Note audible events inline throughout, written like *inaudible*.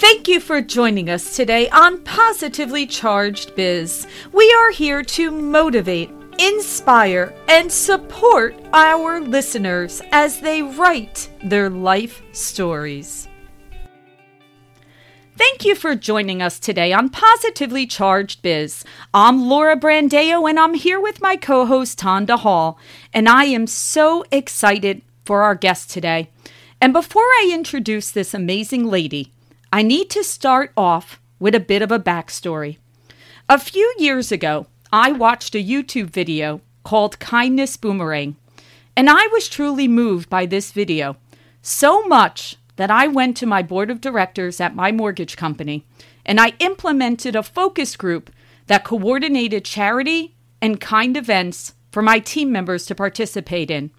Thank you for joining us today on Positively Charged Biz. We are here to motivate, inspire, and support our listeners as they write their life stories. Thank you for joining us today on Positively Charged Biz. I'm Laura Brandeo and I'm here with my co host Tonda Hall, and I am so excited for our guest today. And before I introduce this amazing lady, I need to start off with a bit of a backstory. A few years ago, I watched a YouTube video called Kindness Boomerang, and I was truly moved by this video, so much that I went to my board of directors at my mortgage company and I implemented a focus group that coordinated charity and kind events for my team members to participate in.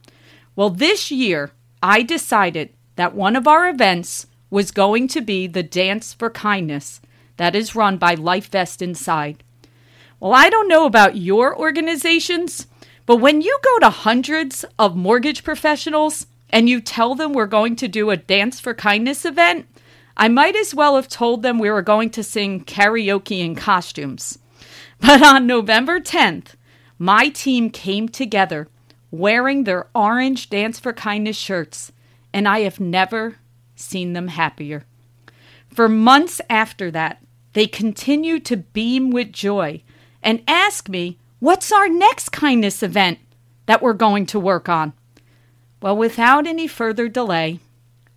Well, this year, I decided that one of our events was going to be the Dance for Kindness that is run by LifeVest Inside. Well, I don't know about your organizations, but when you go to hundreds of mortgage professionals and you tell them we're going to do a Dance for Kindness event, I might as well have told them we were going to sing karaoke in costumes. But on November 10th, my team came together wearing their orange Dance for Kindness shirts, and I have never seen them happier. For months after that, they continue to beam with joy and ask me, What's our next kindness event that we're going to work on? Well, without any further delay,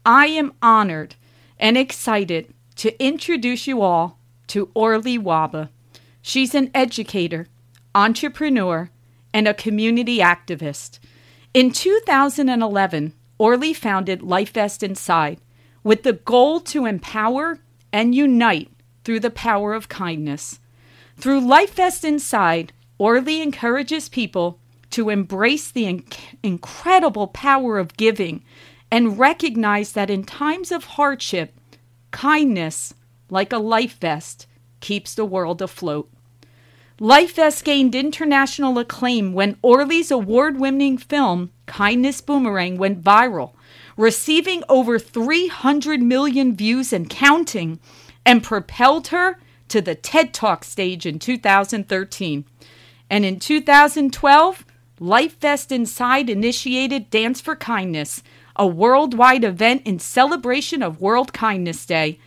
I am honored and excited to introduce you all to Orly Wahba. She's an educator, entrepreneur, and a community activist. In 2011, Orly founded LifeVest Inside, with the goal to empower and unite through the power of kindness. Through LifeVest Inside, Orly encourages people to embrace the inc- incredible power of giving and recognize that in times of hardship, kindness, like a life vest, keeps the world afloat. LifeVest gained international acclaim when Orly's award winning film, Kindness Boomerang, went viral receiving over 300 million views and counting, and propelled her to the TED Talk stage in 2013. And in 2012, LifeVest Inside initiated Dance for Kindness, a worldwide event in celebration of World Kindness Day.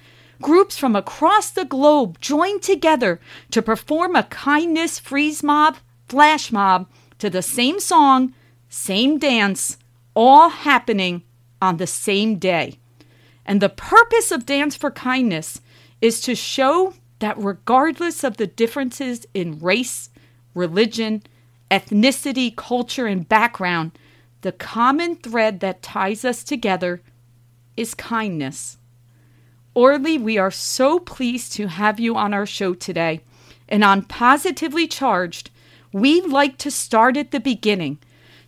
Groups from across the globe joined together to perform a kindness freeze mob, flash mob to the same song, same dance, all happening on the same day. And the purpose of Dance for Kindness is to show that regardless of the differences in race, religion, ethnicity, culture, and background, the common thread that ties us together is kindness. Orly, we are so pleased to have you on our show today. And on Positively Charged, we like to start at the beginning.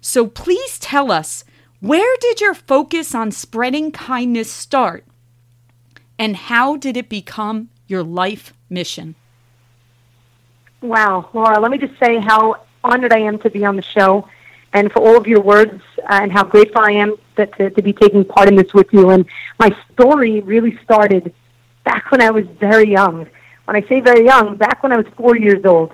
So please tell us where did your focus on spreading kindness start? And how did it become your life mission? Wow, Laura, let me just say how honored I am to be on the show and for all of your words uh, and how grateful I am that, to, to be taking part in this with you. And my story really started back when I was very young. When I say very young, back when I was four years old.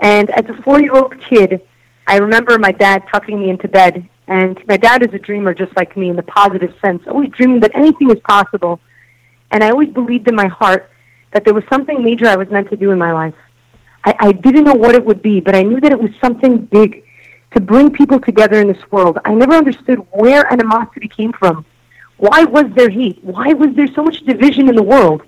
And as a four year old kid, I remember my dad tucking me into bed and my dad is a dreamer just like me in the positive sense, always dreaming that anything is possible. And I always believed in my heart that there was something major I was meant to do in my life. I, I didn't know what it would be, but I knew that it was something big to bring people together in this world. I never understood where animosity came from. Why was there hate? Why was there so much division in the world?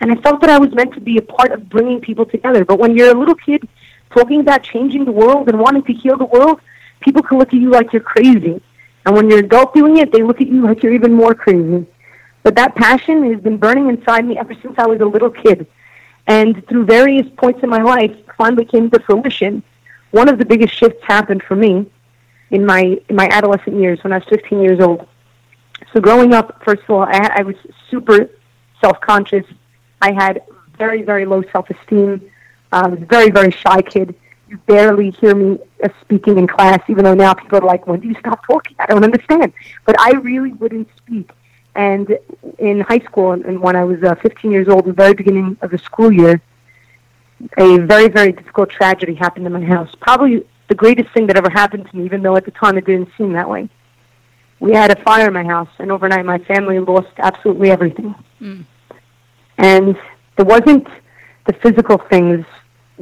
And I felt that I was meant to be a part of bringing people together. But when you're a little kid talking about changing the world and wanting to heal the world, people can look at you like you're crazy. And when you're an adult doing it, they look at you like you're even more crazy. But that passion has been burning inside me ever since I was a little kid. And through various points in my life, finally came to fruition. One of the biggest shifts happened for me in my in my adolescent years when I was 15 years old. So growing up, first of all, I, I was super self-conscious. I had very, very low self-esteem. I was a very, very shy kid you barely hear me uh, speaking in class, even though now people are like, when do you stop talking? I don't understand. But I really wouldn't speak And in high school, and when I was uh, 15 years old, the very beginning of the school year, a very, very difficult tragedy happened in my house. Probably the greatest thing that ever happened to me, even though at the time it didn't seem that way. We had a fire in my house, and overnight my family lost absolutely everything. Mm. And it wasn't the physical things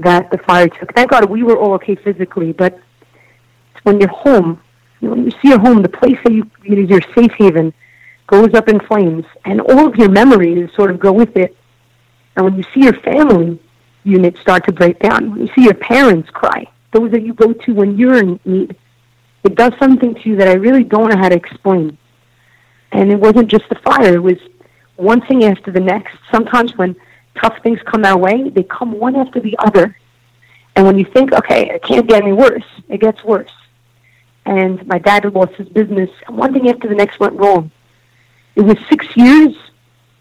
that the fire took. Thank God we were all okay physically, but when you're home, when you see your home, the place that you, you know, your safe haven, goes up in flames, and all of your memories sort of go with it. And when you see your family unit start to break down, when you see your parents cry, those that you go to when you're in need, it does something to you that I really don't know how to explain. And it wasn't just the fire; it was one thing after the next. Sometimes when tough things come our way, they come one after the other. And when you think, okay, it can't get any worse, it gets worse. And my dad lost his business, and one thing after the next went wrong. It was six years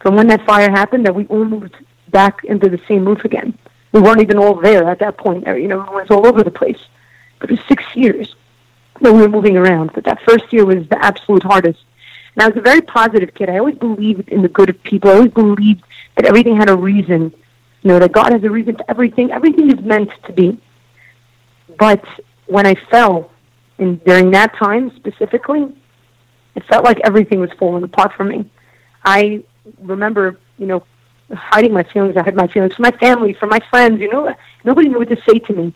from when that fire happened that we all moved back into the same roof again. We weren't even all there at that point. You know, it was all over the place. But it was six years that we were moving around. But that first year was the absolute hardest. And I was a very positive kid. I always believed in the good of people. I always believed that everything had a reason. You know, that God has a reason to everything. Everything is meant to be. But when I fell, and during that time specifically, it felt like everything was falling apart for me. I remember, you know, hiding my feelings. I had my feelings for my family, for my friends. You know, nobody knew what to say to me.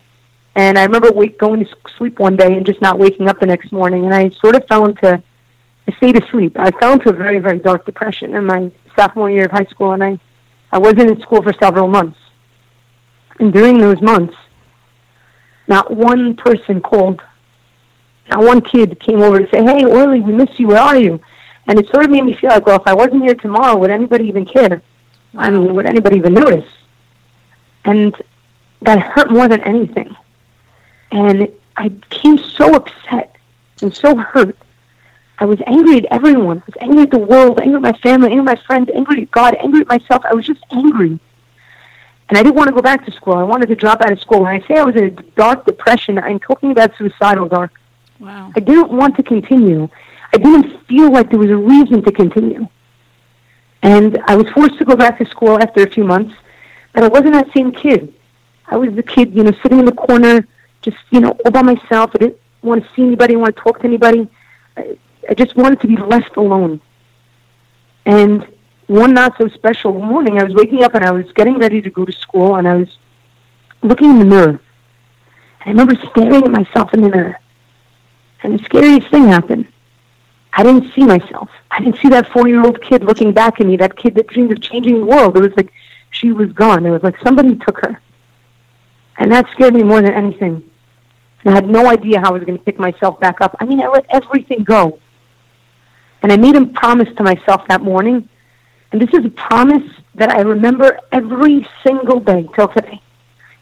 And I remember wake, going to sleep one day and just not waking up the next morning. And I sort of fell into a state of sleep. I fell into a very, very dark depression in my sophomore year of high school. And I, I wasn't in school for several months. And during those months, not one person called Not one kid came over to say, "Hey, Orly, we miss you. Where are you?" And it sort of made me feel like, well, if I wasn't here tomorrow, would anybody even care? I mean, would anybody even notice? And that hurt more than anything. And I became so upset and so hurt. I was angry at everyone. I was angry at the world, angry at my family, angry at my friends, angry at God, angry at myself. I was just angry. And I didn't want to go back to school. I wanted to drop out of school. When I say I was in a dark depression, I'm talking about suicidal dark Wow. I didn't want to continue. I didn't feel like there was a reason to continue. And I was forced to go back to school after a few months, but I wasn't that same kid. I was the kid, you know, sitting in the corner, just, you know, all by myself. I didn't want to see anybody, I want to talk to anybody. I, just wanted to be left alone. And one not so special morning, I was waking up and I was getting ready to go to school, and I was looking in the mirror. And I remember staring at myself in the mirror. And the scariest thing happened. I didn't see myself. I didn't see that four year old kid looking back at me, that kid that dreamed of changing the world. It was like she was gone. It was like somebody took her. And that scared me more than anything. And I had no idea how I was going to pick myself back up. I mean, I let everything go. And I made a promise to myself that morning. And this is a promise that I remember every single day till today.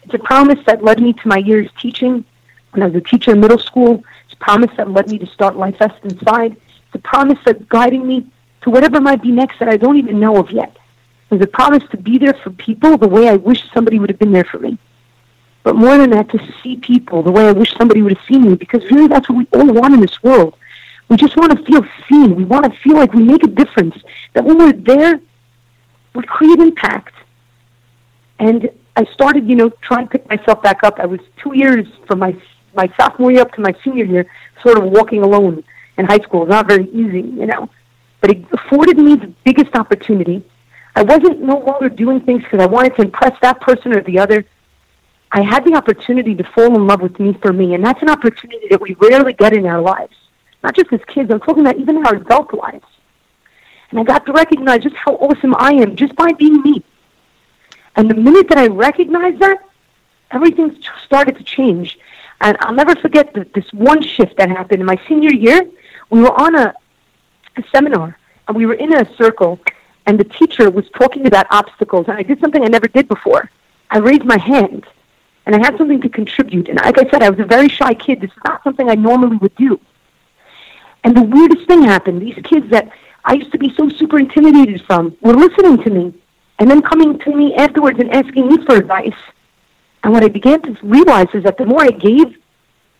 It's a promise that led me to my years teaching. When I was a teacher in middle school, It's a promise that led me to start Life Vest inside. a promise that guiding me to whatever might be next that I don't even know of yet. It was a promise to be there for people the way I wish somebody would have been there for me. But more than that, to see people the way I wish somebody would have seen me, because really that's what we all want in this world. We just want to feel seen. We want to feel like we make a difference. That when we're there, we create impact. And I started, you know, trying to pick myself back up. I was two years from my my sophomore year up to my senior year, sort of walking alone in high school. Not very easy, you know. But it afforded me the biggest opportunity. I wasn't no longer doing things because I wanted to impress that person or the other. I had the opportunity to fall in love with me for me, and that's an opportunity that we rarely get in our lives. Not just as kids, I'm talking about even in our adult lives. And I got to recognize just how awesome I am just by being me. And the minute that I recognized that, everything started to change. And I'll never forget the, this one shift that happened in my senior year. We were on a, a seminar, and we were in a circle, and the teacher was talking about obstacles. And I did something I never did before. I raised my hand, and I had something to contribute. And like I said, I was a very shy kid. This is not something I normally would do. And the weirdest thing happened. These kids that I used to be so super intimidated from were listening to me and then coming to me afterwards and asking me for advice. And what I began to realize is that the more I gave,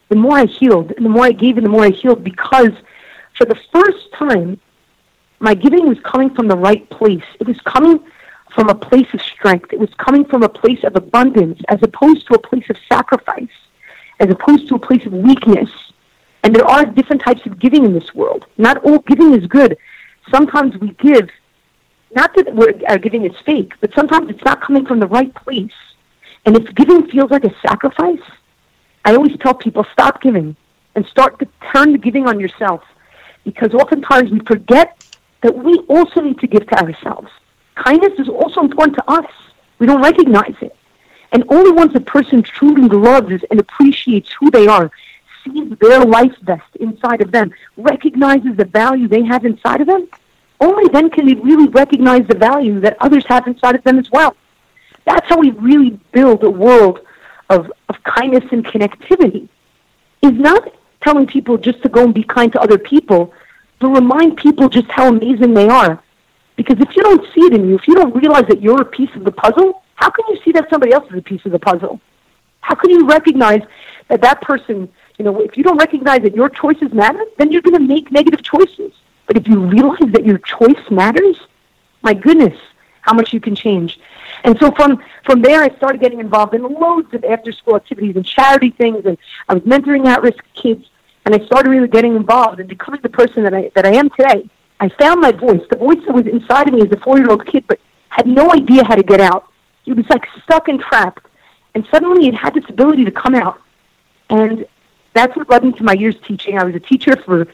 the more I healed. And the more I gave and the more I healed because for the first time, my giving was coming from the right place. It was coming from a place of strength. It was coming from a place of abundance as opposed to a place of sacrifice, as opposed to a place of weakness. And there are different types of giving in this world. Not all giving is good. Sometimes we give, not that we're, our giving is fake, but sometimes it's not coming from the right place. And if giving feels like a sacrifice, I always tell people stop giving and start to turn the giving on yourself. Because oftentimes we forget that we also need to give to ourselves. Kindness is also important to us. We don't recognize it. And only once a person truly loves and appreciates who they are, sees their life vest inside of them, recognizes the value they have inside of them, only then can they really recognize the value that others have inside of them as well. That's how we really build a world of, of kindness and connectivity. Is not telling people just to go and be kind to other people, but remind people just how amazing they are. Because if you don't see it in you, if you don't realize that you're a piece of the puzzle, how can you see that somebody else is a piece of the puzzle? How can you recognize that that person, you know, if you don't recognize that your choices matter, then you're going to make negative choices. But if you realize that your choice matters, my goodness, how much you can change. And so from, from there, I started getting involved in loads of after school activities and charity things, and I was mentoring at risk kids, and I started really getting involved and becoming the person that I, that I am today. I found my voice, the voice that was inside of me as a four year old kid, but had no idea how to get out. It was like stuck and trapped. And suddenly it had this ability to come out. And that's what led me to my years teaching. I was a teacher for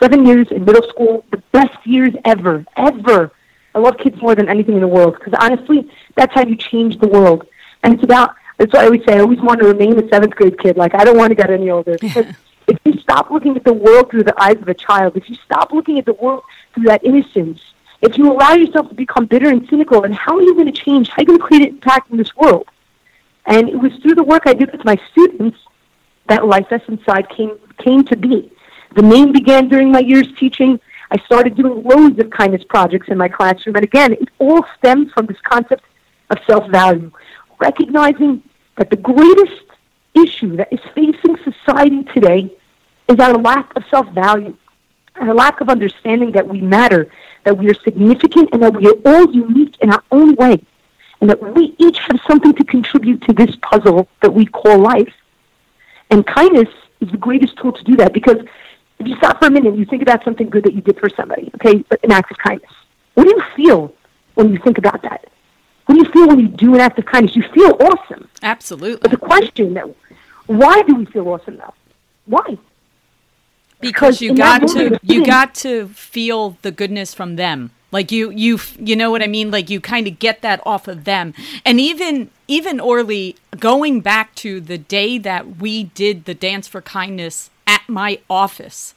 seven years in middle school, the best years ever, ever. I love kids more than anything in the world because honestly, that's how you change the world. And it's about, that's what I always say, I always want to remain a seventh grade kid. Like, I don't want to get any older. Because if you stop looking at the world through the eyes of a child, if you stop looking at the world through that innocence, if you allow yourself to become bitter and cynical, and how are you going to change? How are you going to create an impact in this world? And it was through the work I did with my students that Life Vest Inside came, came to be. The name began during my years teaching. I started doing loads of kindness projects in my classroom. And again, it all stems from this concept of self value, recognizing that the greatest issue that is facing society today is our lack of self value, our lack of understanding that we matter, that we are significant, and that we are all unique in our own way, and that we each have something to contribute to this puzzle that we call life. And kindness is the greatest tool to do that because if you stop for a minute and you think about something good that you did for somebody, okay, an act of kindness, what do you feel when you think about that? What do you feel when you do an act of kindness? You feel awesome. Absolutely. But the question that why do we feel awesome though? Why? Because, because you got to you got to feel the goodness from them. Like you you you know what I mean? Like you kind of get that off of them. And even even Orly going back to the day that we did the dance for kindness at my office.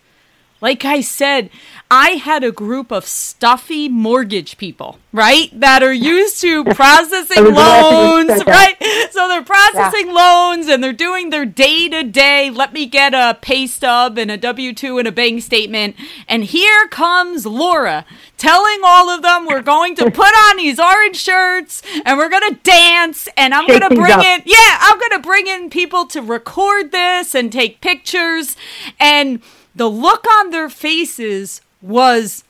Like I said, I had a group of stuffy mortgage people, right? That are used to *laughs* processing loans, right? So they're processing yeah. loans and they're doing their day to day. Let me get a pay stub and a W 2 and a bank statement. And here comes Laura telling all of them we're going to put on these orange shirts and we're going to dance and I'm going to bring in, yeah, I'm going to bring in people to record this and take pictures. And the look on their faces was,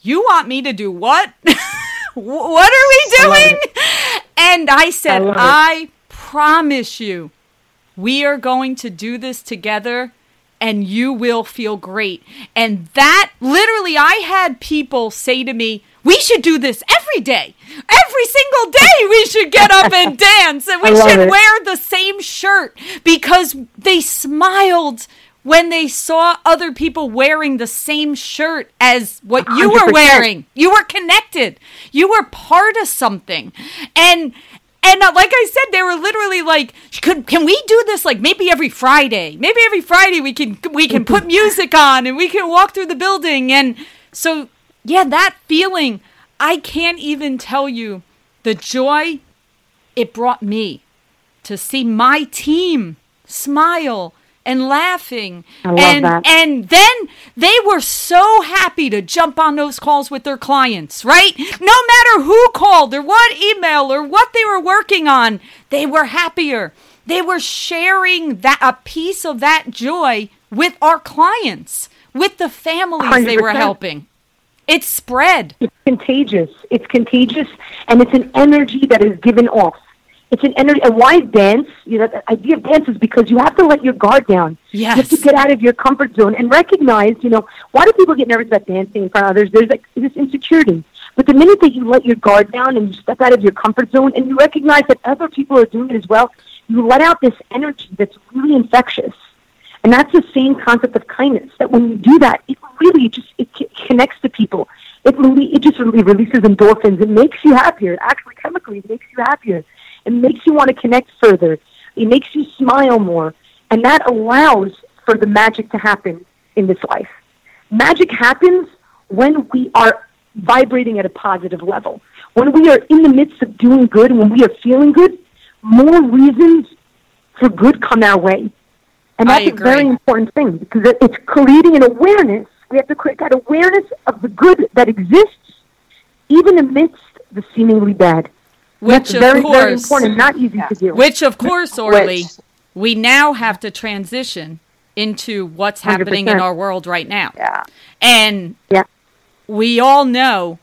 You want me to do what? *laughs* what are we doing? I and I said, I, I promise you, we are going to do this together and you will feel great. And that literally, I had people say to me, we should do this every day. Every single day, we should get up and *laughs* dance and we should it. wear the same shirt because they smiled when they saw other people wearing the same shirt as what you 100%. were wearing. You were connected. You were part of something. And and uh, like I said, they were literally like, "Could can we do this like maybe every Friday? Maybe every Friday we can we can put *laughs* music on and we can walk through the building." And so, yeah, that feeling, I can't even tell you the joy it brought me to see my team smile and laughing. and that. and then they were so happy to jump on those calls with their clients, right? No matter who called or what email or what they were working on, they were happier. They were sharing that a piece of that joy with our clients, with the families 100%. they were helping. It's spread. It's contagious. It's contagious, and it's an energy that is given off. It's an energy. And why dance? You know, the idea of dance is because you have to let your guard down. Yes. You have to get out of your comfort zone and recognize, you know, why do people get nervous about dancing in front of others? There's like this insecurity. But the minute that you let your guard down and you step out of your comfort zone and you recognize that other people are doing it as well, you let out this energy that's really infectious. And that's the same concept of kindness. That when you do that, it really just it connects to people. It really it just really releases endorphins. It makes you happier. Actually, chemically, it makes you happier. It makes you want to connect further. It makes you smile more, and that allows for the magic to happen in this life. Magic happens when we are vibrating at a positive level. When we are in the midst of doing good when we are feeling good, more reasons for good come our way. And that's a very important thing because it's creating an awareness. We have to create that awareness of the good that exists, even amidst the seemingly bad. Which that's very, course, very important, not easy yeah. to do. Which, of course, Orly, we now have to transition into what's happening 100%. in our world right now. Yeah. And yeah. we all know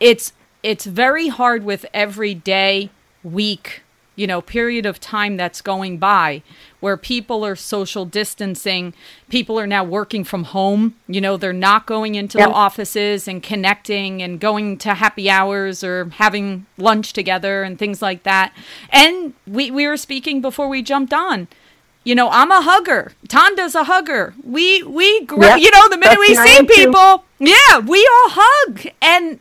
it's it's very hard with every day, week, you know, period of time that's going by where people are social distancing. People are now working from home. You know, they're not going into yep. the offices and connecting and going to happy hours or having lunch together and things like that. And we, we were speaking before we jumped on. You know, I'm a hugger. Tanda's a hugger. We we yep. you know the minute we see people, too. yeah, we all hug. And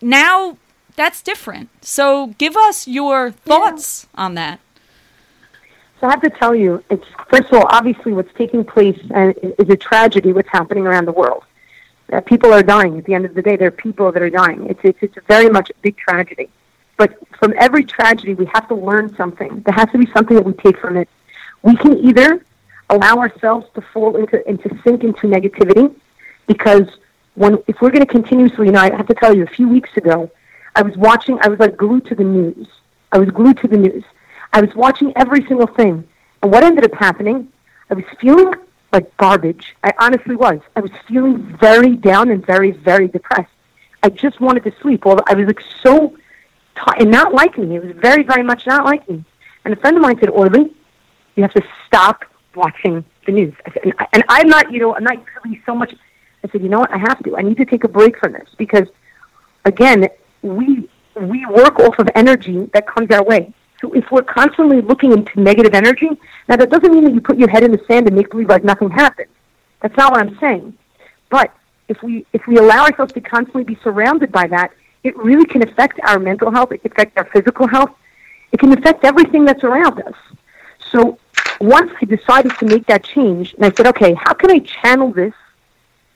now that's different. So give us your thoughts yeah. on that. So I have to tell you, it's first of all, obviously, what's taking place uh, is a tragedy. What's happening around the world? Uh, people are dying. At the end of the day, there are people that are dying. It's it's it's very much a big tragedy. But from every tragedy, we have to learn something. There has to be something that we take from it. We can either allow ourselves to fall into into sink into negativity, because when if we're going to continuously, you know, I have to tell you, a few weeks ago, I was watching. I was like glued to the news. I was glued to the news I was watching every single thing. And what ended up happening, I was feeling like garbage. I honestly was. I was feeling very down and very, very depressed. I just wanted to sleep. Well, I was like so, t- and not like me. It was very, very much not like me. And a friend of mine said, Orly, you have to stop watching the news. I said, and, I, and I'm not, you know, I'm not really so much. I said, you know what? I have to. I need to take a break from this because, again, we we work off of energy that comes our way. So if we're constantly looking into negative energy, now that doesn't mean that you put your head in the sand and make believe like nothing happened. That's not what I'm saying. But if we if we allow ourselves to constantly be surrounded by that, it really can affect our mental health. It can affect our physical health. It can affect everything that's around us. So once I decided to make that change, and I said, okay, how can I channel this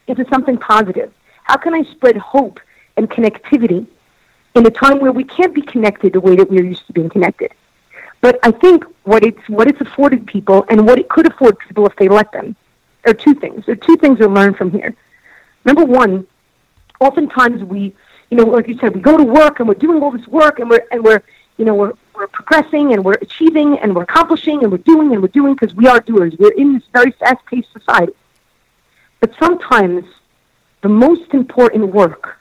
into something positive? How can I spread hope and connectivity in a time where we can't be connected the way that we're used to being connected. But I think what it's what it's afforded people and what it could afford people if they let them are two things. There are two things to learn from here. Number one, oftentimes we, you know, like you said, we go to work and we're doing all this work and we're and we're you know we're we're progressing and we're achieving and we're accomplishing and we're doing and we're doing because we are doers. We're in this very fast-paced society. But sometimes the most important work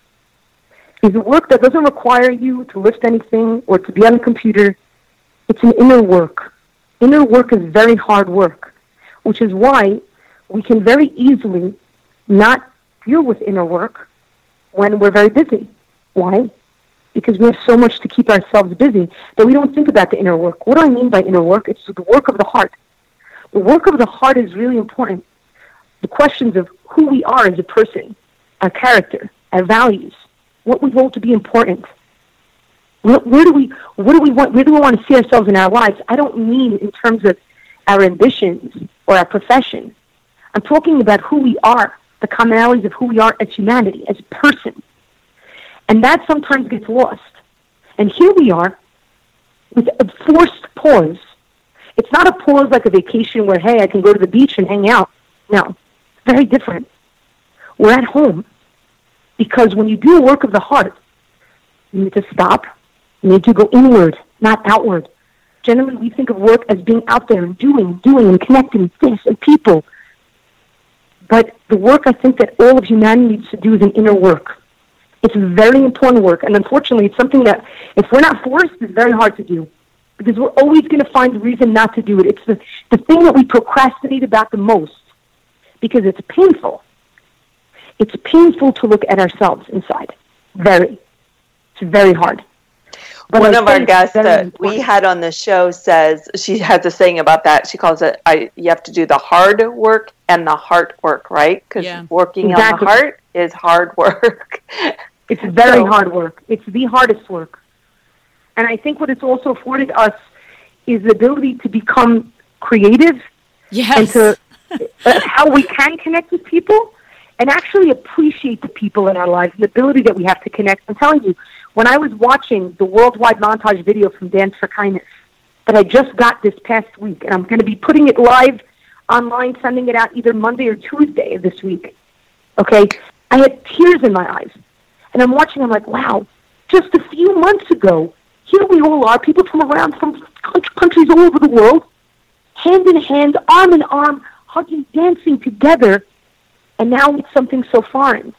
is work that doesn't require you to lift anything or to be on a computer. It's an inner work. Inner work is very hard work, which is why we can very easily not deal with inner work when we're very busy. Why? Because we have so much to keep ourselves busy that we don't think about the inner work. What do I mean by inner work? It's the work of the heart. The work of the heart is really important. The questions of who we are as a person, our character, our values, what we want to be important. Where, where do we what do we want where do we want to see ourselves in our lives? I don't mean in terms of our ambitions or our profession. I'm talking about who we are, the commonalities of who we are as humanity, as a person. And that sometimes gets lost. And here we are with a forced pause. It's not a pause like a vacation where, hey, I can go to the beach and hang out. No, very different. We're at home. Because when you do a work of the heart, you need to stop. You need to go inward, not outward. Generally, we think of work as being out there and doing, doing, and connecting with this and people. But the work I think that all of humanity needs to do is an inner work. It's very important work, and unfortunately, it's something that if we're not forced, it's very hard to do because we're always going to find a reason not to do it. It's the, the thing that we procrastinate about the most because it's painful. It's painful to look at ourselves inside. Very. It's very hard. But One of our guests that we had on the show says she has a saying about that. She calls it, I, you have to do the hard work and the heart work, right? Because yeah. working exactly. on the heart is hard work. *laughs* it's very so, hard work. It's the hardest work. And I think what it's also afforded us is the ability to become creative yes. and to uh, how we can connect with people and actually appreciate the people in our lives, the ability that we have to connect. I'm telling you, when I was watching the worldwide montage video from Dance for Kindness that I just got this past week, and I'm going to be putting it live online, sending it out either Monday or Tuesday of this week. Okay, I had tears in my eyes, and I'm watching. I'm like, wow! Just a few months ago, here we all are, people from around from countries all over the world, hand in hand, arm in arm, hugging, dancing together, and now it's something so foreign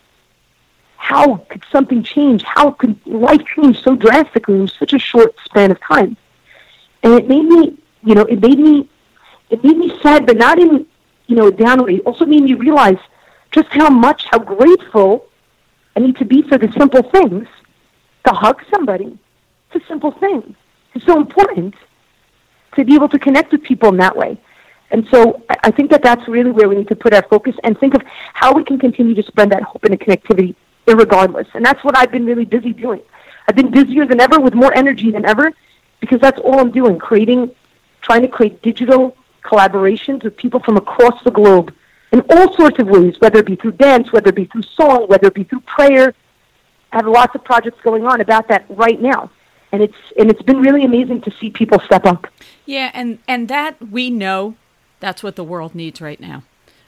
how could something change? How could life change so drastically in such a short span of time? And it made me, you know, it made me, it made me sad, but not in, you know, down way. It also made me realize just how much, how grateful I need to be for the simple things. To hug somebody, it's a simple thing. It's so important to be able to connect with people in that way. And so I think that that's really where we need to put our focus and think of how we can continue to spread that hope and connectivity irregardless. And that's what I've been really busy doing. I've been busier than ever with more energy than ever because that's all I'm doing, creating, trying to create digital collaborations with people from across the globe in all sorts of ways, whether it be through dance, whether it be through song, whether it be through prayer. I have lots of projects going on about that right now. And it's and it's been really amazing to see people step up. Yeah, and and that we know that's what the world needs right now.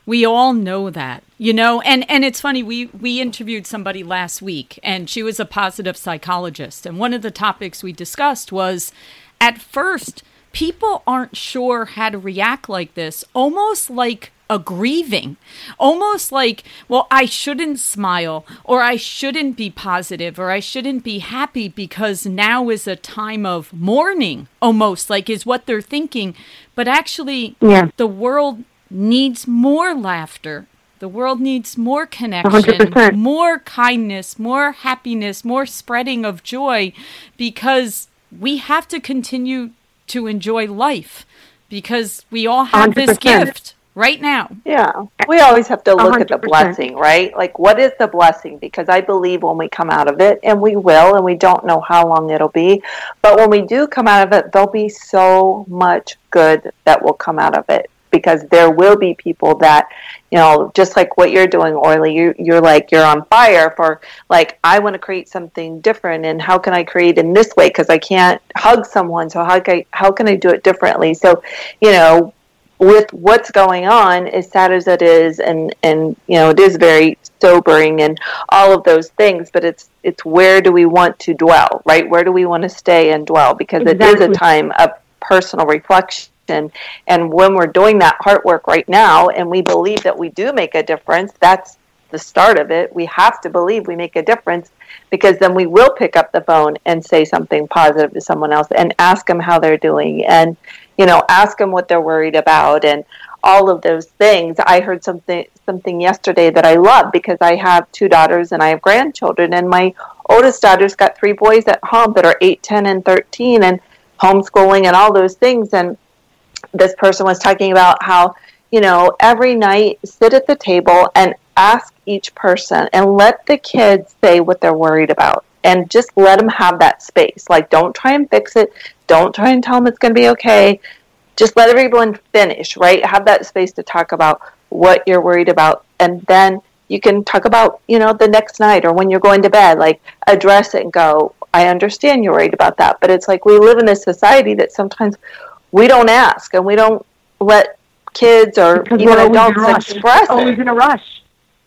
We all know that, you know, and and it's funny. We we interviewed somebody last week, and she was a positive psychologist, and one of the topics we discussed was, at first, people aren't sure how to react like this, almost like a grieving, almost like, well, I shouldn't smile, or I shouldn't be positive, or I shouldn't be happy because now is a time of mourning, almost like is what they're thinking. But actually, yeah. the world needs more laughter. The world needs more connection, 100%. more kindness, more happiness, more spreading of joy because we have to continue to enjoy life because we all have 100%. this gift right now. Yeah. We always have to look 100%. at the blessing, right? Like, what is the blessing? Because I believe when we come out of it, and we will, and we don't know how long it'll be, but when we do come out of it, there'll be so much good that will come out of it because there will be people that you know just like what you're doing orly you, you're like you're on fire for like i want to create something different and how can i create in this way because i can't hug someone so how can I, how can i do it differently so you know with what's going on as sad as it is and and you know it is very sobering and all of those things but it's it's where do we want to dwell right? Where do we want to stay and dwell? Because exactly. it is a time of personal reflection and when we're doing that heart work right now and we believe that we do make a difference that's the start of it. We have to believe we make a difference because then we will pick up the phone and say something positive to someone else and ask them how they're doing and you know ask them what they're worried about and all of those things i heard something something yesterday that i love because i have two daughters and i have grandchildren and my oldest daughter's got three boys at home that are 8 10 and 13 and homeschooling and all those things and this person was talking about how, you know, every night sit at the table and ask each person and let the kids say what they're worried about and just let them have that space. Like, don't try and fix it. Don't try and tell them it's going to be okay. Just let everyone finish, right? Have that space to talk about what you're worried about. And then you can talk about, you know, the next night or when you're going to bed, like address it and go, I understand you're worried about that. But it's like we live in a society that sometimes we don't ask and we don't let kids or because even adults express always in a rush.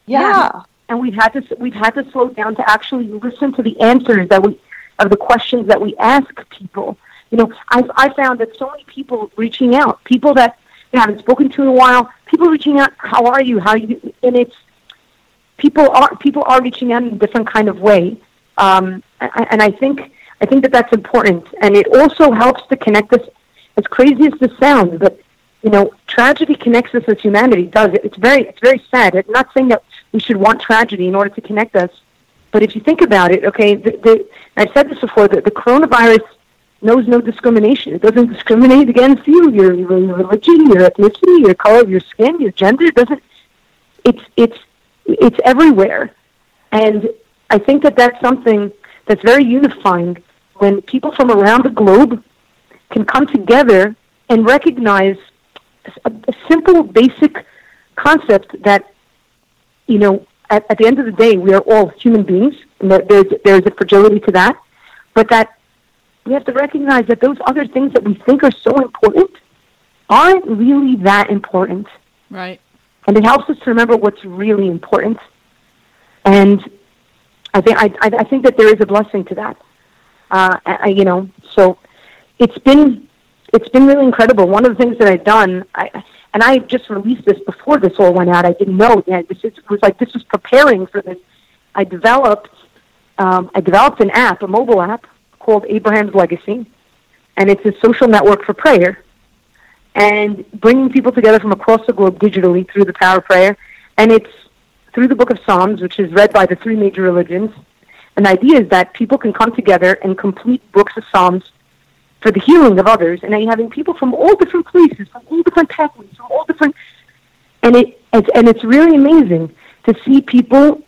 Yeah. yeah. And we've had to we've had to slow down to actually listen to the answers that we of the questions that we ask people. You know, I I found that so many people reaching out, people that you haven't spoken to in a while. People reaching out, how are you? How are you? And it's people are people are reaching out in a different kind of way, um, and I think I think that that's important, and it also helps to connect us. As crazy as this sounds, but you know, tragedy connects us as humanity. Does it? It's very it's very sad. I'm not saying that we should want tragedy in order to connect us, but if you think about it, okay, the, the, I've said this before. The, the coronavirus knows no discrimination. It doesn't discriminate against you, your, your religion, your ethnicity, your color your skin, your gender. It doesn't. It's it's it's everywhere, and I think that that's something that's very unifying when people from around the globe can come together and recognize a, a simple, basic concept that you know at, at the end of the day we are all human beings, and there's there's a fragility to that, but that we have to recognize that those other things that we think are so important aren't really that important. Right. And it helps us to remember what's really important. And I think I, I think that there is a blessing to that. Uh, I, you know, so it's been it's been really incredible. One of the things that I've done, I, and I just released this before this all went out. I didn't know. Yeah, this is, it was like this was preparing for this. I developed um, I developed an app, a mobile app called Abraham's Legacy, and it's a social network for prayer and bringing people together from across the globe digitally through the power of prayer. And it's through the book of Psalms, which is read by the three major religions. And the idea is that people can come together and complete books of Psalms for the healing of others. And then you're having people from all different places, from all different pathways, from all different. And it it's, and it's really amazing to see people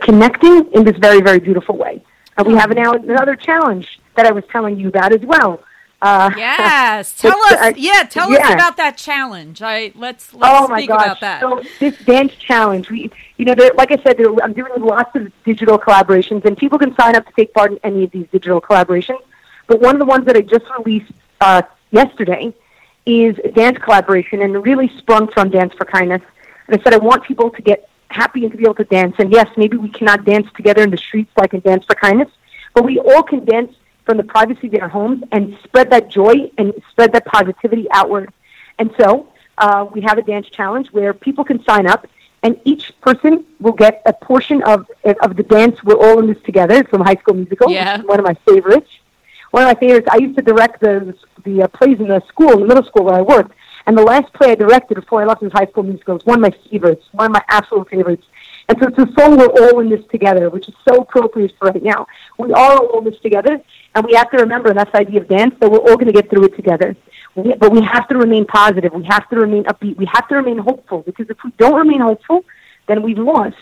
connecting in this very very beautiful way. And we have now another challenge that I was telling you about as well. Uh, yes, *laughs* tell us. Uh, yeah, tell yeah. us about that challenge. I let's let's oh my speak gosh. about that. So this dance challenge, we, you know, like I said, I'm doing lots of digital collaborations, and people can sign up to take part in any of these digital collaborations. But one of the ones that I just released uh, yesterday is a dance collaboration, and really sprung from Dance for Kindness. And I said I want people to get happy and to be able to dance. And yes, maybe we cannot dance together in the streets like in Dance for Kindness, but we all can dance from the privacy of our homes and spread that joy and spread that positivity outward. And so uh, we have a dance challenge where people can sign up, and each person will get a portion of of the dance. We're all in this together from High School Musical. Yeah. one of my favorites. One of my favorites. I used to direct the the uh, plays in the school, the middle school where I worked. And the last play I directed before I left was High School Musical. It's one of my favorites, one of my absolute favorites. And so it's a song we're all in this together, which is so appropriate for right now. We are all in this together, and we have to remember, and that's the idea of dance, that we're all going to get through it together. We, but we have to remain positive. We have to remain upbeat. We have to remain hopeful, because if we don't remain hopeful, then we've lost.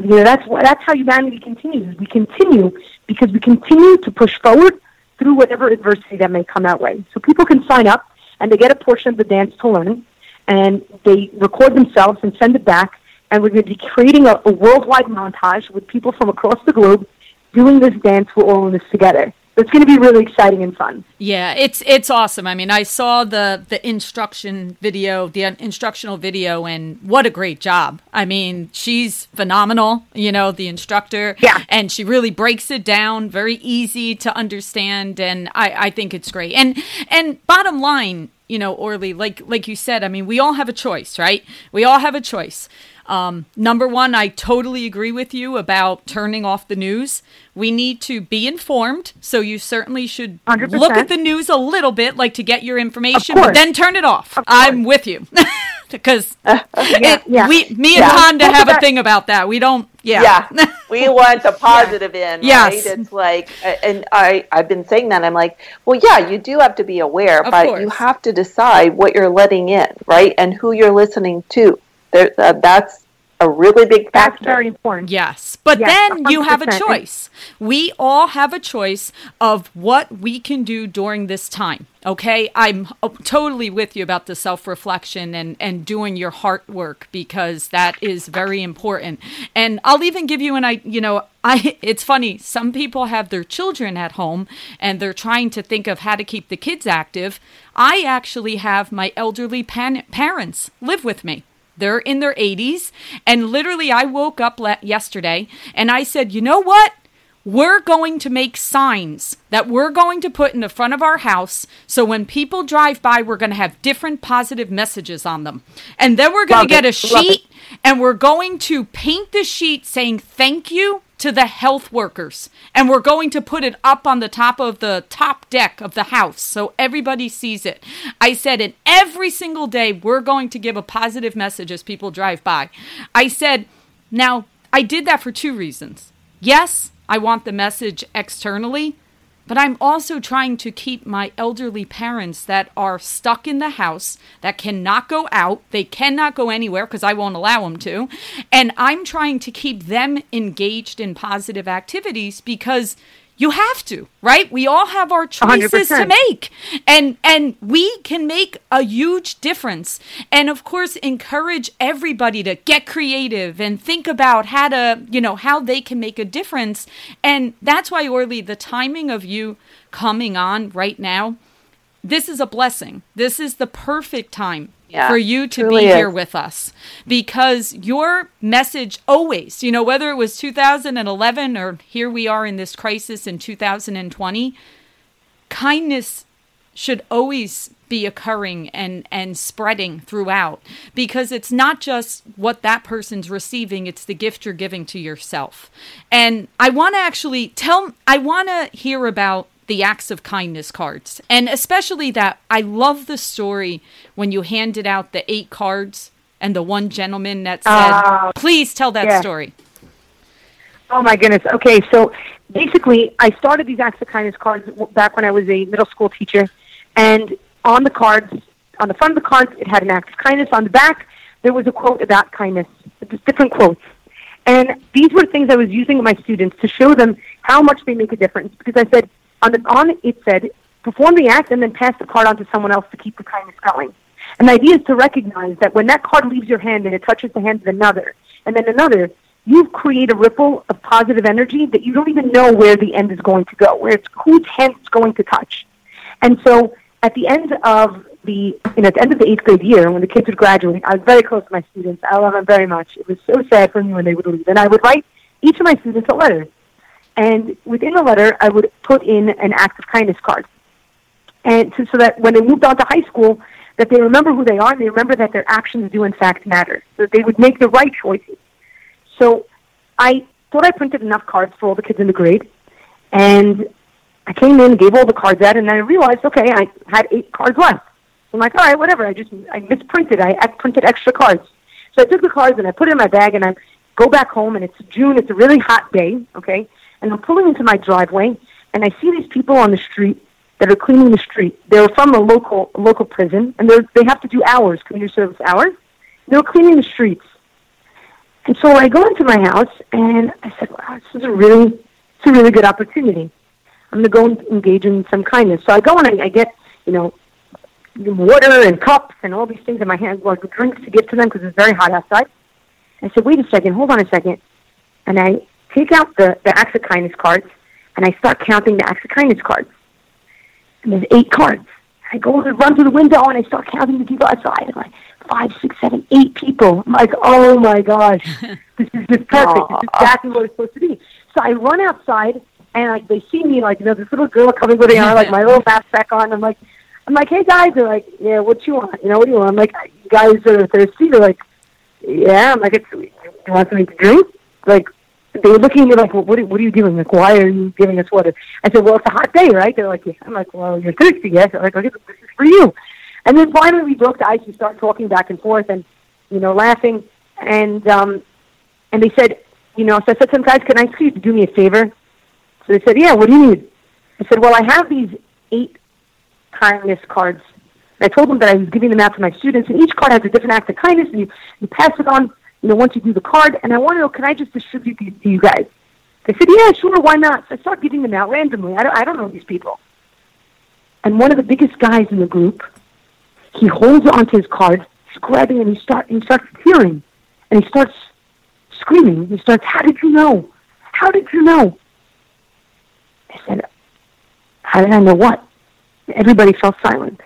You know, that's, that's how humanity continues. We continue because we continue to push forward through whatever adversity that may come our way. So people can sign up, and they get a portion of the dance to learn, and they record themselves and send it back, and we're going to be creating a, a worldwide montage with people from across the globe doing this dance. We're all in this together. It's going to be really exciting and fun. Yeah, it's it's awesome. I mean, I saw the the instruction video, the instructional video, and what a great job. I mean, she's phenomenal. You know, the instructor. Yeah. And she really breaks it down, very easy to understand, and I I think it's great. And and bottom line, you know, Orly, like like you said, I mean, we all have a choice, right? We all have a choice. Um, number one, I totally agree with you about turning off the news. We need to be informed, so you certainly should 100%. look at the news a little bit, like to get your information, but then turn it off. I'm with you *laughs* because uh, yeah, yeah. we, me and yeah. Honda have a thing about that. We don't. Yeah, yeah. *laughs* we want the positive yeah. in. Yes. Right? It's like, and I I've been saying that. I'm like, well, yeah, you do have to be aware, Of but course. you have to decide what you're letting in, right, and who you're listening to. There, uh, that's a really big factor. That's factor. very important. Yes, but Yes, then you have a choice. We all have a choice of what we can do during this time. Okay, I'm uh, totally with you about the self reflection and and doing your heart work because that is very important. And I'll even give you an I, you know, I. *laughs* It's funny. Some people have their children at home and they're trying to think of how to keep the kids active. I actually have my elderly pan- parents live with me. They're in their 80s. And literally, I woke up la- yesterday and I said, you know what? we're going to make signs that we're going to put in the front of our house. So when people drive by, we're going to have different positive messages on them. And then we're going to get a sheet and we're going to paint the sheet saying thank you to the health workers. And we're going to put it up on the top of the top deck of the house so everybody sees it. I said, and every single day, we're going to give a positive message as people drive by. I said, now, I did that for two reasons. Yes, I want the message externally, but I'm also trying to keep my elderly parents that are stuck in the house, that cannot go out, they cannot go anywhere because I won't allow them to. And I'm trying to keep them engaged in positive activities because you have to right? We all have our choices 100%. to make. And and we can make a huge difference. And of course encourage everybody to get creative and think about how to you know how they can make a difference. And that's why orly the timing of you coming on right now this is a blessing. This is the perfect time yeah, for you to be is. here with us. Because your message always, you know, whether it was 2011 or here we are in this crisis in 2020, kindness should always be occurring and and spreading throughout. Because it's not just what that person's receiving it's the gift you're giving to yourself. And i want to actually tell i want to hear about the acts of kindness cards. And especially that I love the story when you handed out the eight cards and the one gentleman that said, uh, please tell that yeah. story. Oh my goodness. Okay, so basically, I started these acts of kindness cards back when I was a middle school teacher, and on the cards, on the front of the cards, it had an act of kindness. On the back, there was a quote about kindness, just different quotes. And these were things I was using with my students to show them how much they make a difference. Because I said, on the on it said perform the act and then pass the card on to someone else to keep the kindness going. And the idea is to recognize that when that card leaves your hand and it touches the hand of another, and then another, you create a ripple of positive energy that you don't even know where the end is going to go, where it's whose hand it's going to touch. And so at the end of the you know, at the end of the eighth grade year, when the kids would graduate, I was very close to my students. I love them very much. It was so sad for me when they would leave. And I would write each of my students a letter and within the letter, I would put in an act of kindness card. And so, so that when they moved on to high school, that they remember who they are and they remember that their actions do in fact matter. So that they would make the right choices. So I thought I printed enough cards for all the kids in the grade. And I came in, gave all the cards out, and then I realized, okay, I had eight cards left. I'm like, all right, whatever. I just I misprinted. I printed extra cards. So I took the cards and I put it in my bag, and I go back home, and it's June. It's a really hot day, okay? And I'm pulling into my driveway, and I see these people on the street that are cleaning the street. They're from a local local prison, and they they have to do hours, community service hours. They're cleaning the streets, and so I go into my house, and I said, "Wow, this is a really, it's a really good opportunity. I'm to go and engage in some kindness." So I go and I, I get, you know, water and cups and all these things in my hand, like drinks to give to them because it's very hot outside. I said, "Wait a second, hold on a second. and I take out the, the acts of kindness cards, and I start counting the acts of kindness cards. And there's eight cards. I go and run to the window, and I start counting the people outside. I'm like, five, six, seven, eight people. I'm like, oh my gosh, *laughs* this is just perfect. This is exactly what it's supposed to be. So I run outside, and like they see me, like you know, this little girl coming with her, like my little *laughs* knapsack on. I'm like, I'm like, hey guys, they're like, yeah, what you want? You know, what do you want? I'm like, you guys are thirsty. They're like, yeah. I'm like, it's, you want something to drink? Like, they were looking at me like, well, what, are, what are you doing? Like, why are you giving us water? I said, well, it's a hot day, right? They're like, yeah. I'm like, well, you're thirsty, yes? They're like, okay, this is for you. And then finally we broke the ice. We started talking back and forth and, you know, laughing. And, um, and they said, you know, so I said to them, guys, can I please do me a favor? So they said, yeah, what do you need? I said, well, I have these eight kindness cards. And I told them that I was giving them out to my students, and each card has a different act of kindness, and you, you pass it on you know, once you do the card, and I want to know, can I just distribute these to you guys? They said, yeah, sure, why not? So I start giving them out randomly. I don't, I don't know these people. And one of the biggest guys in the group, he holds onto his card, he's and he, start, he starts tearing, and he starts screaming. He starts, how did you know? How did you know? I said, how did I know what? Everybody fell silent.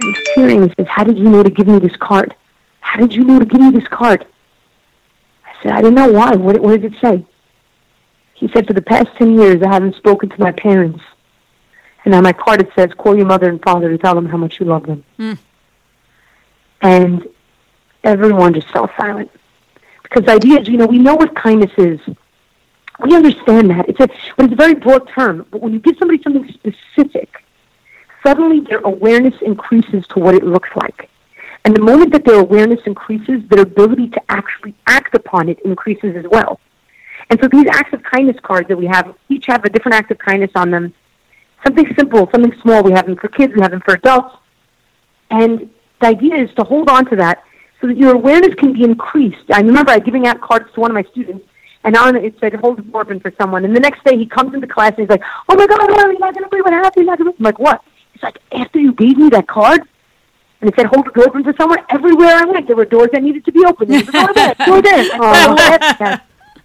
And he's tearing. He says, how did you know to give me this card? How did you know to give me this card? I said, I didn't know why. What, what did it say? He said, for the past 10 years, I haven't spoken to my parents. And on my card it says, call your mother and father to tell them how much you love them. Mm. And everyone just fell silent. Because the idea is, you know, we know what kindness is. We understand that. It's a, but it's a very broad term. But when you give somebody something specific, suddenly their awareness increases to what it looks like. And the moment that their awareness increases, their ability to actually act upon it increases as well. And so these acts of kindness cards that we have, each have a different act of kindness on them. Something simple, something small. We have them for kids, we have them for adults. And the idea is to hold on to that so that your awareness can be increased. I remember I giving out cards to one of my students, and on it, said, hold open for someone. And the next day he comes into class and he's like, oh my God, you're not going to believe what happened. I'm like, what? He's like, after you gave me that card, and it said, hold the door open for someone, everywhere I went, there were doors that needed to be opened. There was door there, door there. *laughs*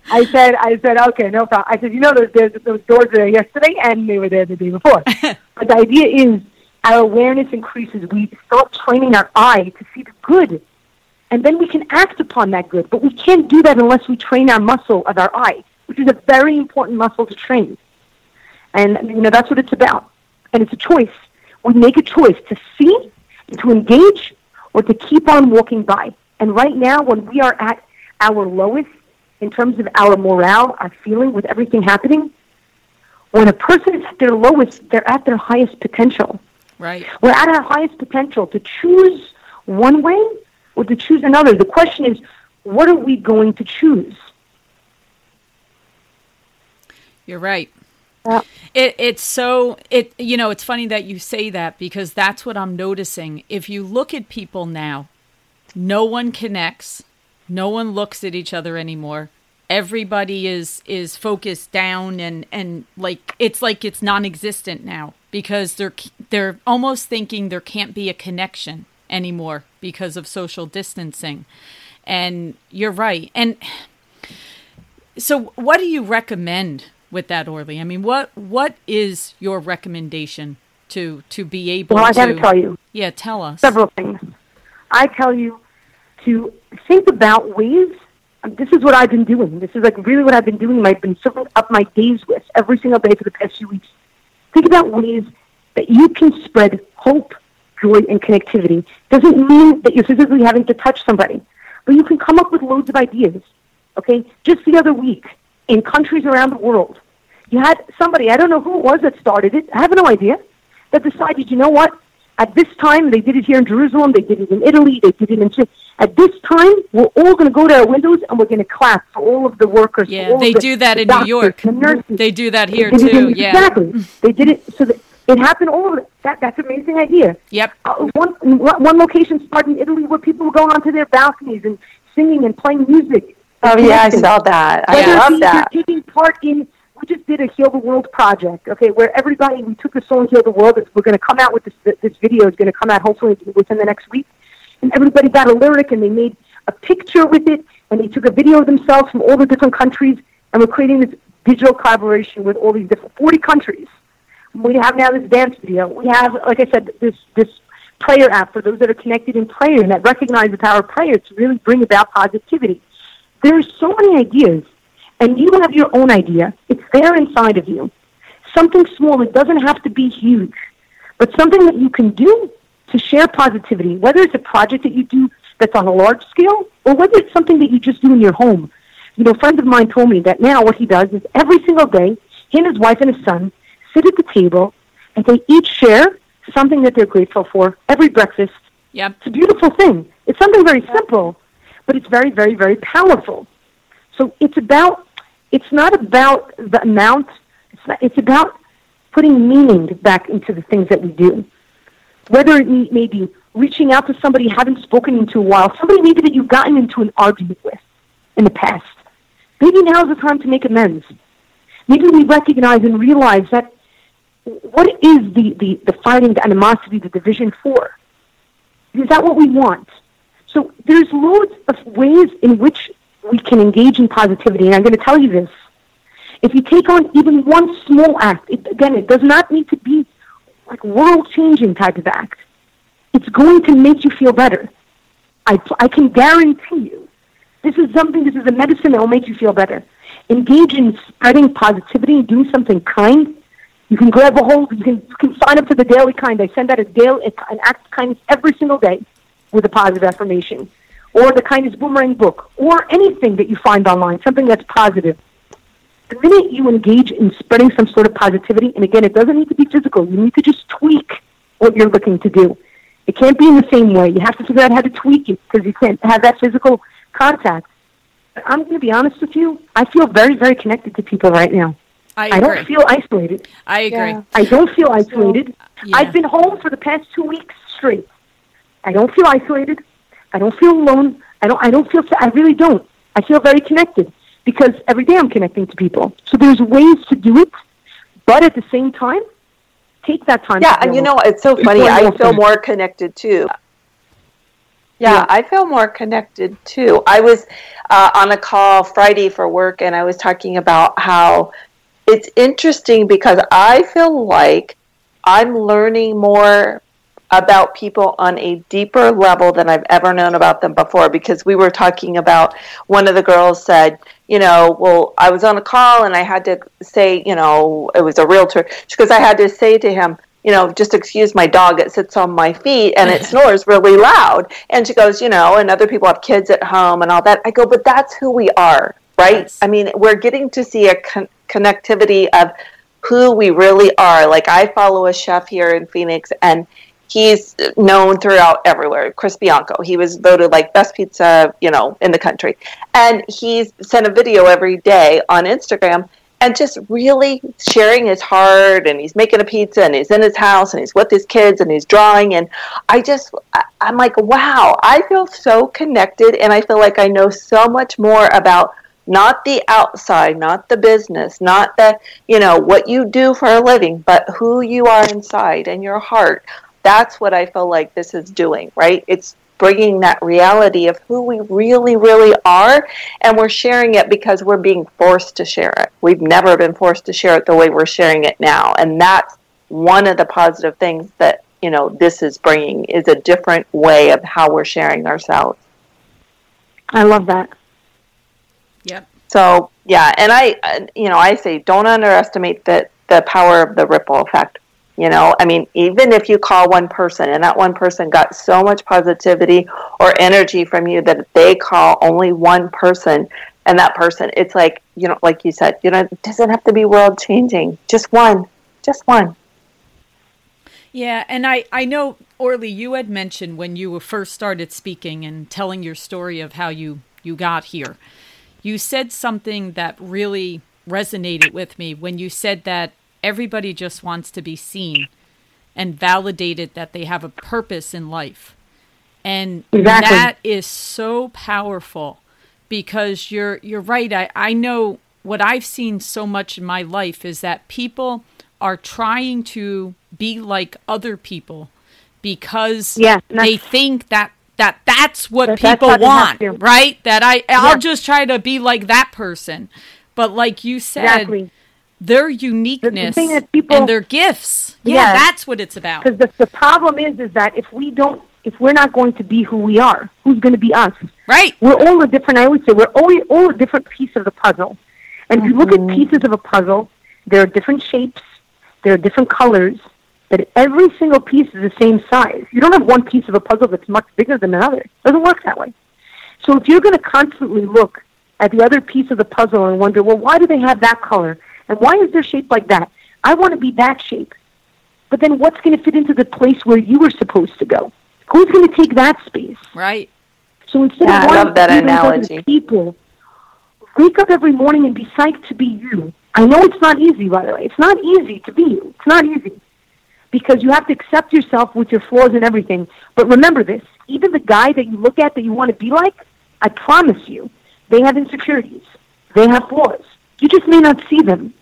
Oh, I said, I said, okay, no problem. I said, you know, those, those doors were there yesterday and they were there the day before. *laughs* but the idea is our awareness increases. We start training our eye to see the good. And then we can act upon that good. But we can't do that unless we train our muscle of our eye, which is a very important muscle to train. And, you know, that's what it's about. And it's a choice. We make a choice to see, to engage, or to keep on walking by. And right now, when we are at our lowest, in terms of our morale, our feeling with everything happening, when a person is at their lowest, they're at their highest potential. Right. We're at our highest potential to choose one way or to choose another. The question is, what are we going to choose? You're right. It, it's so it you know it's funny that you say that because that's what I'm noticing. If you look at people now, no one connects no one looks at each other anymore. Everybody is is focused down and and like it's like it's non-existent now because they're they're almost thinking there can't be a connection anymore because of social distancing. And you're right. And so what do you recommend with that Orly? I mean, what what is your recommendation to to be able well, I got to tell you. Yeah, tell us. Several things. I tell you to think about ways. Um, this is what I've been doing. This is like really what I've been doing. I've been filling up my days with every single day for the past few weeks. Think about ways that you can spread hope, joy, and connectivity. Doesn't mean that you're physically having to touch somebody, but you can come up with loads of ideas. Okay, just the other week in countries around the world, you had somebody I don't know who it was that started it. I have no idea that decided. You know what? At this time, they did it here in Jerusalem. They did it in Italy. They did it in. At this time, we're all going to go to our windows and we're going to clap for all of the workers. Yeah, they the, do that the in doctors, New York. The they do that here too. In, yeah, exactly. they did it so that it happened all over. That that's an amazing idea. Yep. Uh, one one location started in Italy where people were going onto their balconies and singing and playing music. Oh yeah, I saw that. I love that. Taking part in we just did a Heal the World project, okay, where everybody, we took the song Heal the World. We're going to come out with this, this video is going to come out hopefully within the next week. And everybody got a lyric and they made a picture with it and they took a video of themselves from all the different countries and we're creating this digital collaboration with all these different 40 countries. We have now this dance video. We have, like I said, this, this prayer app for those that are connected in prayer and that recognize the power of prayer to really bring about positivity. There's so many ideas and you have your own idea. It's there inside of you. Something small. It doesn't have to be huge, but something that you can do to share positivity, whether it's a project that you do that's on a large scale or whether it's something that you just do in your home. You know, a friend of mine told me that now what he does is every single day, he and his wife and his son sit at the table and they each share something that they're grateful for every breakfast. Yep. It's a beautiful thing. It's something very simple, but it's very, very, very powerful. So it's about, it's not about the amount, it's, not, it's about putting meaning back into the things that we do. Whether it may be reaching out to somebody you haven't spoken into a while, somebody maybe that you've gotten into an argument with in the past. Maybe now is the time to make amends. Maybe we recognize and realize that what is the, the, the fighting, the animosity, the division for? Is that what we want? So there's loads of ways in which we can engage in positivity. And I'm going to tell you this. If you take on even one small act, it, again, it does not need to be like world changing type of act. It's going to make you feel better. I, I can guarantee you. This is something, this is a medicine that will make you feel better. engage in spreading positivity and doing something kind. You can grab a hold. You can, you can sign up for the Daily Kind. I send out a daily an act of kindness every single day with a positive affirmation, or the Kindness Boomerang book, or anything that you find online, something that's positive. The minute you engage in spreading some sort of positivity, and again, it doesn't need to be physical. You need to just tweak what you're looking to do. It can't be in the same way. You have to figure out how to tweak it because you can't have that physical contact. But I'm going to be honest with you. I feel very, very connected to people right now. I, I don't feel isolated. I agree. Yeah. I don't feel isolated. Yeah. I've been home for the past two weeks straight. I don't feel isolated. I don't feel alone. I don't. I don't feel. I really don't. I feel very connected because every day I'm connecting to people. So there's ways to do it, but at the same time, take that time. Yeah, and you know it's so funny. I feel more connected too. Yeah, yeah, I feel more connected too. I was uh, on a call Friday for work, and I was talking about how it's interesting because I feel like I'm learning more about people on a deeper level than I've ever known about them before because we were talking about one of the girls said, you know, well, I was on a call and I had to say, you know, it was a realtor because I had to say to him, you know, just excuse my dog, it sits on my feet and it *laughs* snores really loud. And she goes, you know, and other people have kids at home and all that. I go, but that's who we are, right? Yes. I mean, we're getting to see a con- connectivity of who we really are. Like I follow a chef here in Phoenix and he's known throughout everywhere. Chris Bianco, he was voted like best pizza, you know, in the country. And he's sent a video every day on Instagram and just really sharing his heart and he's making a pizza and he's in his house and he's with his kids and he's drawing and I just I'm like wow I feel so connected and I feel like I know so much more about not the outside not the business not the you know what you do for a living but who you are inside and your heart that's what I feel like this is doing, right? It's bringing that reality of who we really, really are, and we're sharing it because we're being forced to share it. We've never been forced to share it the way we're sharing it now, and that's one of the positive things that you know this is bringing is a different way of how we're sharing ourselves. I love that. Yep. So yeah, and I, you know, I say don't underestimate the the power of the ripple effect you know, I mean, even if you call one person and that one person got so much positivity or energy from you that they call only one person and that person, it's like, you know, like you said, you know, it doesn't have to be world changing. Just one, just one. Yeah, and I, I know, Orly, you had mentioned when you first started speaking and telling your story of how you, you got here. You said something that really resonated with me when you said that everybody just wants to be seen and validated that they have a purpose in life. And exactly. that is so powerful because you're you're right. I, I know what I've seen so much in my life is that people are trying to be like other people because yeah, they think that that that's what that, people that's want, right? That I I'll yeah. just try to be like that person. But like you said, exactly their uniqueness the, the people, and their gifts. Yeah, yeah, that's what it's about. Because the, the problem is, is that if we don't, if we're not going to be who we are, who's going to be us? Right. We're all a different. I would say we're all all a different piece of the puzzle. And mm-hmm. if you look at pieces of a puzzle, there are different shapes, there are different colors, but every single piece is the same size. You don't have one piece of a puzzle that's much bigger than another. It doesn't work that way. So if you're going to constantly look at the other piece of the puzzle and wonder, well, why do they have that color? And why is their shape like that? I want to be that shape. But then what's going to fit into the place where you were supposed to go? Who's going to take that space? Right. So instead yeah, of I love that analogy. people, wake up every morning and be psyched to be you. I know it's not easy, by the way. It's not easy to be you. It's not easy because you have to accept yourself with your flaws and everything. But remember this: even the guy that you look at that you want to be like, I promise you, they have insecurities. They have flaws. You just may not see them.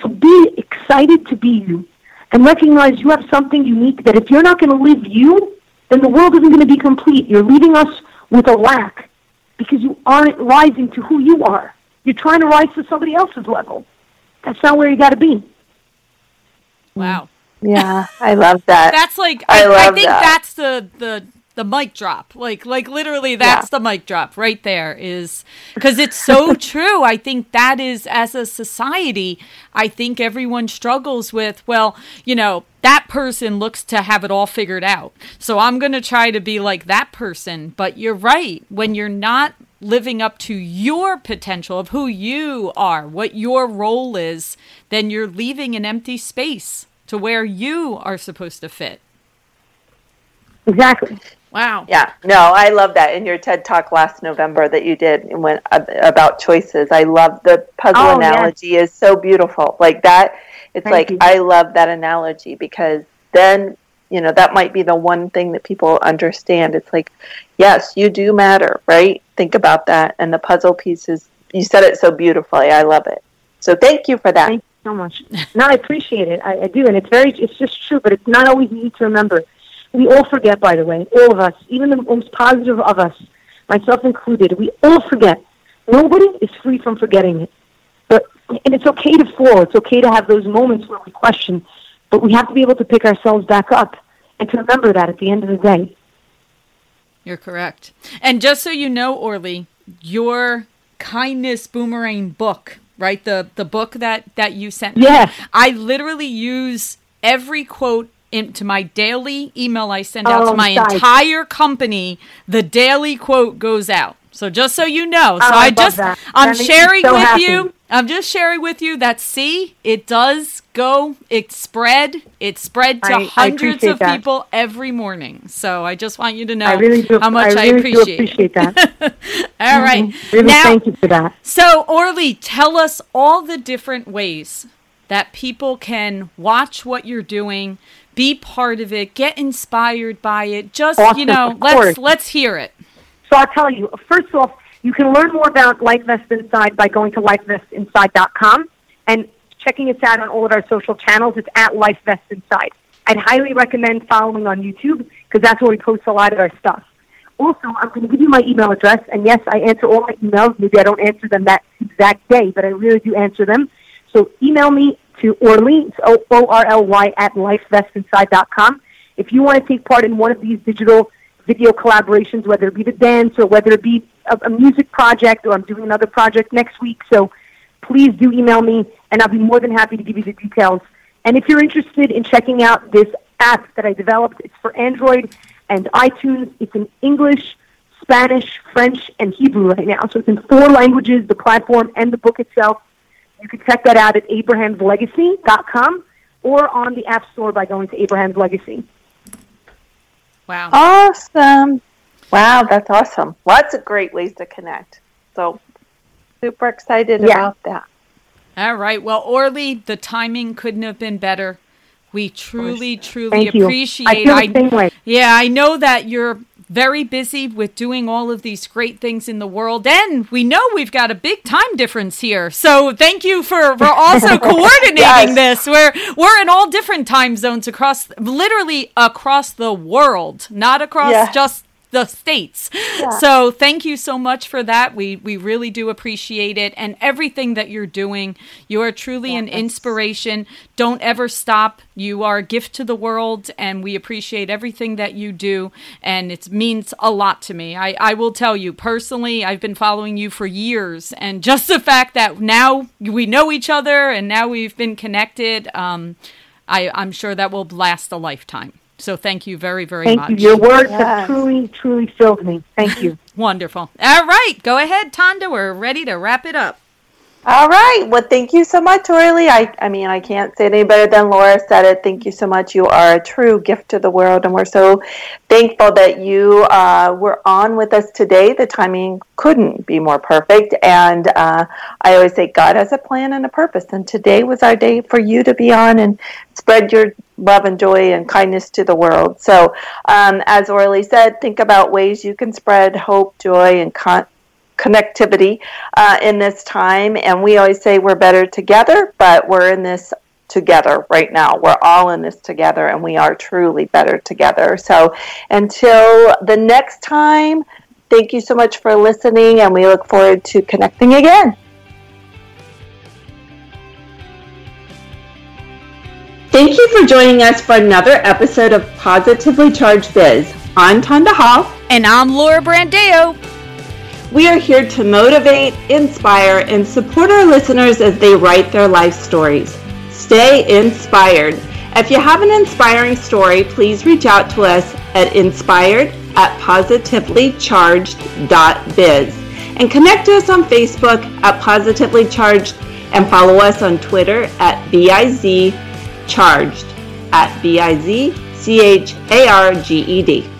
So be excited to be you and recognize you have something unique that if you're not going to live you, then the world isn't going to be complete. You're leaving us with a lack because you aren't rising to who you are. You're trying to rise to somebody else's level. That's not where you got to be. Wow. Yeah, I love that. That's like I, I, I think that. that's the the the mic drop. Like like literally that's yeah. the mic drop right there is cuz it's so *laughs* true. I think that is as a society, I think everyone struggles with, well, you know, that person looks to have it all figured out. So I'm going to try to be like that person, but you're right. When you're not living up to your potential of who you are, what your role is, then you're leaving an empty space to where you are supposed to fit. Exactly. Wow. Yeah. No, I love that in your TED talk last November that you did when uh, about choices. I love the puzzle oh, analogy yes. is so beautiful. Like that it's Thank like you. I love that analogy because then you know that might be the one thing that people understand it's like yes you do matter right think about that and the puzzle pieces you said it so beautifully i love it so thank you for that thank you so much no i appreciate it I, I do and it's very it's just true but it's not always easy to remember we all forget by the way all of us even the most positive of us myself included we all forget nobody is free from forgetting it but and it's okay to fall it's okay to have those moments where we question but we have to be able to pick ourselves back up and to remember that at the end of the day. You're correct. And just so you know, Orly, your kindness boomerang book, right? The the book that that you sent me. Yes. I literally use every quote into my daily email I send out oh, to my entire company. The daily quote goes out. So just so you know, so oh, I, I just that. I'm that sharing so with happy. you. I'm just sharing with you that see, it does go. It spread. It spread to I, hundreds I of that. people every morning. So I just want you to know really do, how much I, really appreciate. appreciate that. *laughs* all right. mm-hmm. Really now, thank you for that. So Orly, tell us all the different ways that people can watch what you're doing, be part of it, get inspired by it. Just awesome, you know, let's course. let's hear it. So I'll tell you, first off, you can learn more about LifeVest Inside by going to lifevestinside.com and checking us out on all of our social channels. It's at LifeVest Inside. I'd highly recommend following on YouTube because that's where we post a lot of our stuff. Also, I'm going to give you my email address, and yes, I answer all my emails. Maybe I don't answer them that exact day, but I really do answer them. So email me to Orly, O-R-L-Y, at lifevestinside.com. If you want to take part in one of these digital video collaborations, whether it be the dance or whether it be a, a music project or I'm doing another project next week. So please do email me and I'll be more than happy to give you the details. And if you're interested in checking out this app that I developed, it's for Android and iTunes. It's in English, Spanish, French, and Hebrew right now. So it's in four languages, the platform and the book itself. You can check that out at abrahamslegacy.com or on the App Store by going to Abraham's Legacy. Wow. Awesome. Wow, that's awesome. Lots of great ways to connect. So super excited yeah. about that. All right. Well, Orly, the timing couldn't have been better. We truly, truly Thank appreciate. You. I feel the same way. Yeah, I know that you're very busy with doing all of these great things in the world. And we know we've got a big time difference here. So thank you for, for also *laughs* coordinating yes. this. We're, we're in all different time zones across, literally across the world, not across yeah. just the states. Yeah. So thank you so much for that. We we really do appreciate it and everything that you're doing. You are truly an inspiration. Don't ever stop. You are a gift to the world and we appreciate everything that you do and it means a lot to me. I I will tell you personally, I've been following you for years and just the fact that now we know each other and now we've been connected um I, I'm sure that will last a lifetime. So thank you very, very thank much. You. Your words yes. have truly, truly filled me. Thank you. *laughs* Wonderful. All right. Go ahead, Tonda. We're ready to wrap it up. All right. Well, thank you so much, Orly. I, I mean, I can't say it any better than Laura said it. Thank you so much. You are a true gift to the world, and we're so thankful that you uh, were on with us today. The timing couldn't be more perfect, and uh, I always say God has a plan and a purpose, and today was our day for you to be on and spread your love and joy and kindness to the world. So, um, as Orly said, think about ways you can spread hope, joy, and con- connectivity uh, in this time. And we always say we're better together, but we're in this together right now. We're all in this together, and we are truly better together. So until the next time, thank you so much for listening, and we look forward to connecting again. Thank you for joining us for another episode of Positively Charged Biz. I'm Tonda Hall. And I'm Laura Brandeo. We are here to motivate, inspire, and support our listeners as they write their life stories. Stay inspired. If you have an inspiring story, please reach out to us at inspired at positivelycharged.biz and connect to us on Facebook at Positively Charged and follow us on Twitter at BIZ Charged at B I Z C H A R G E D.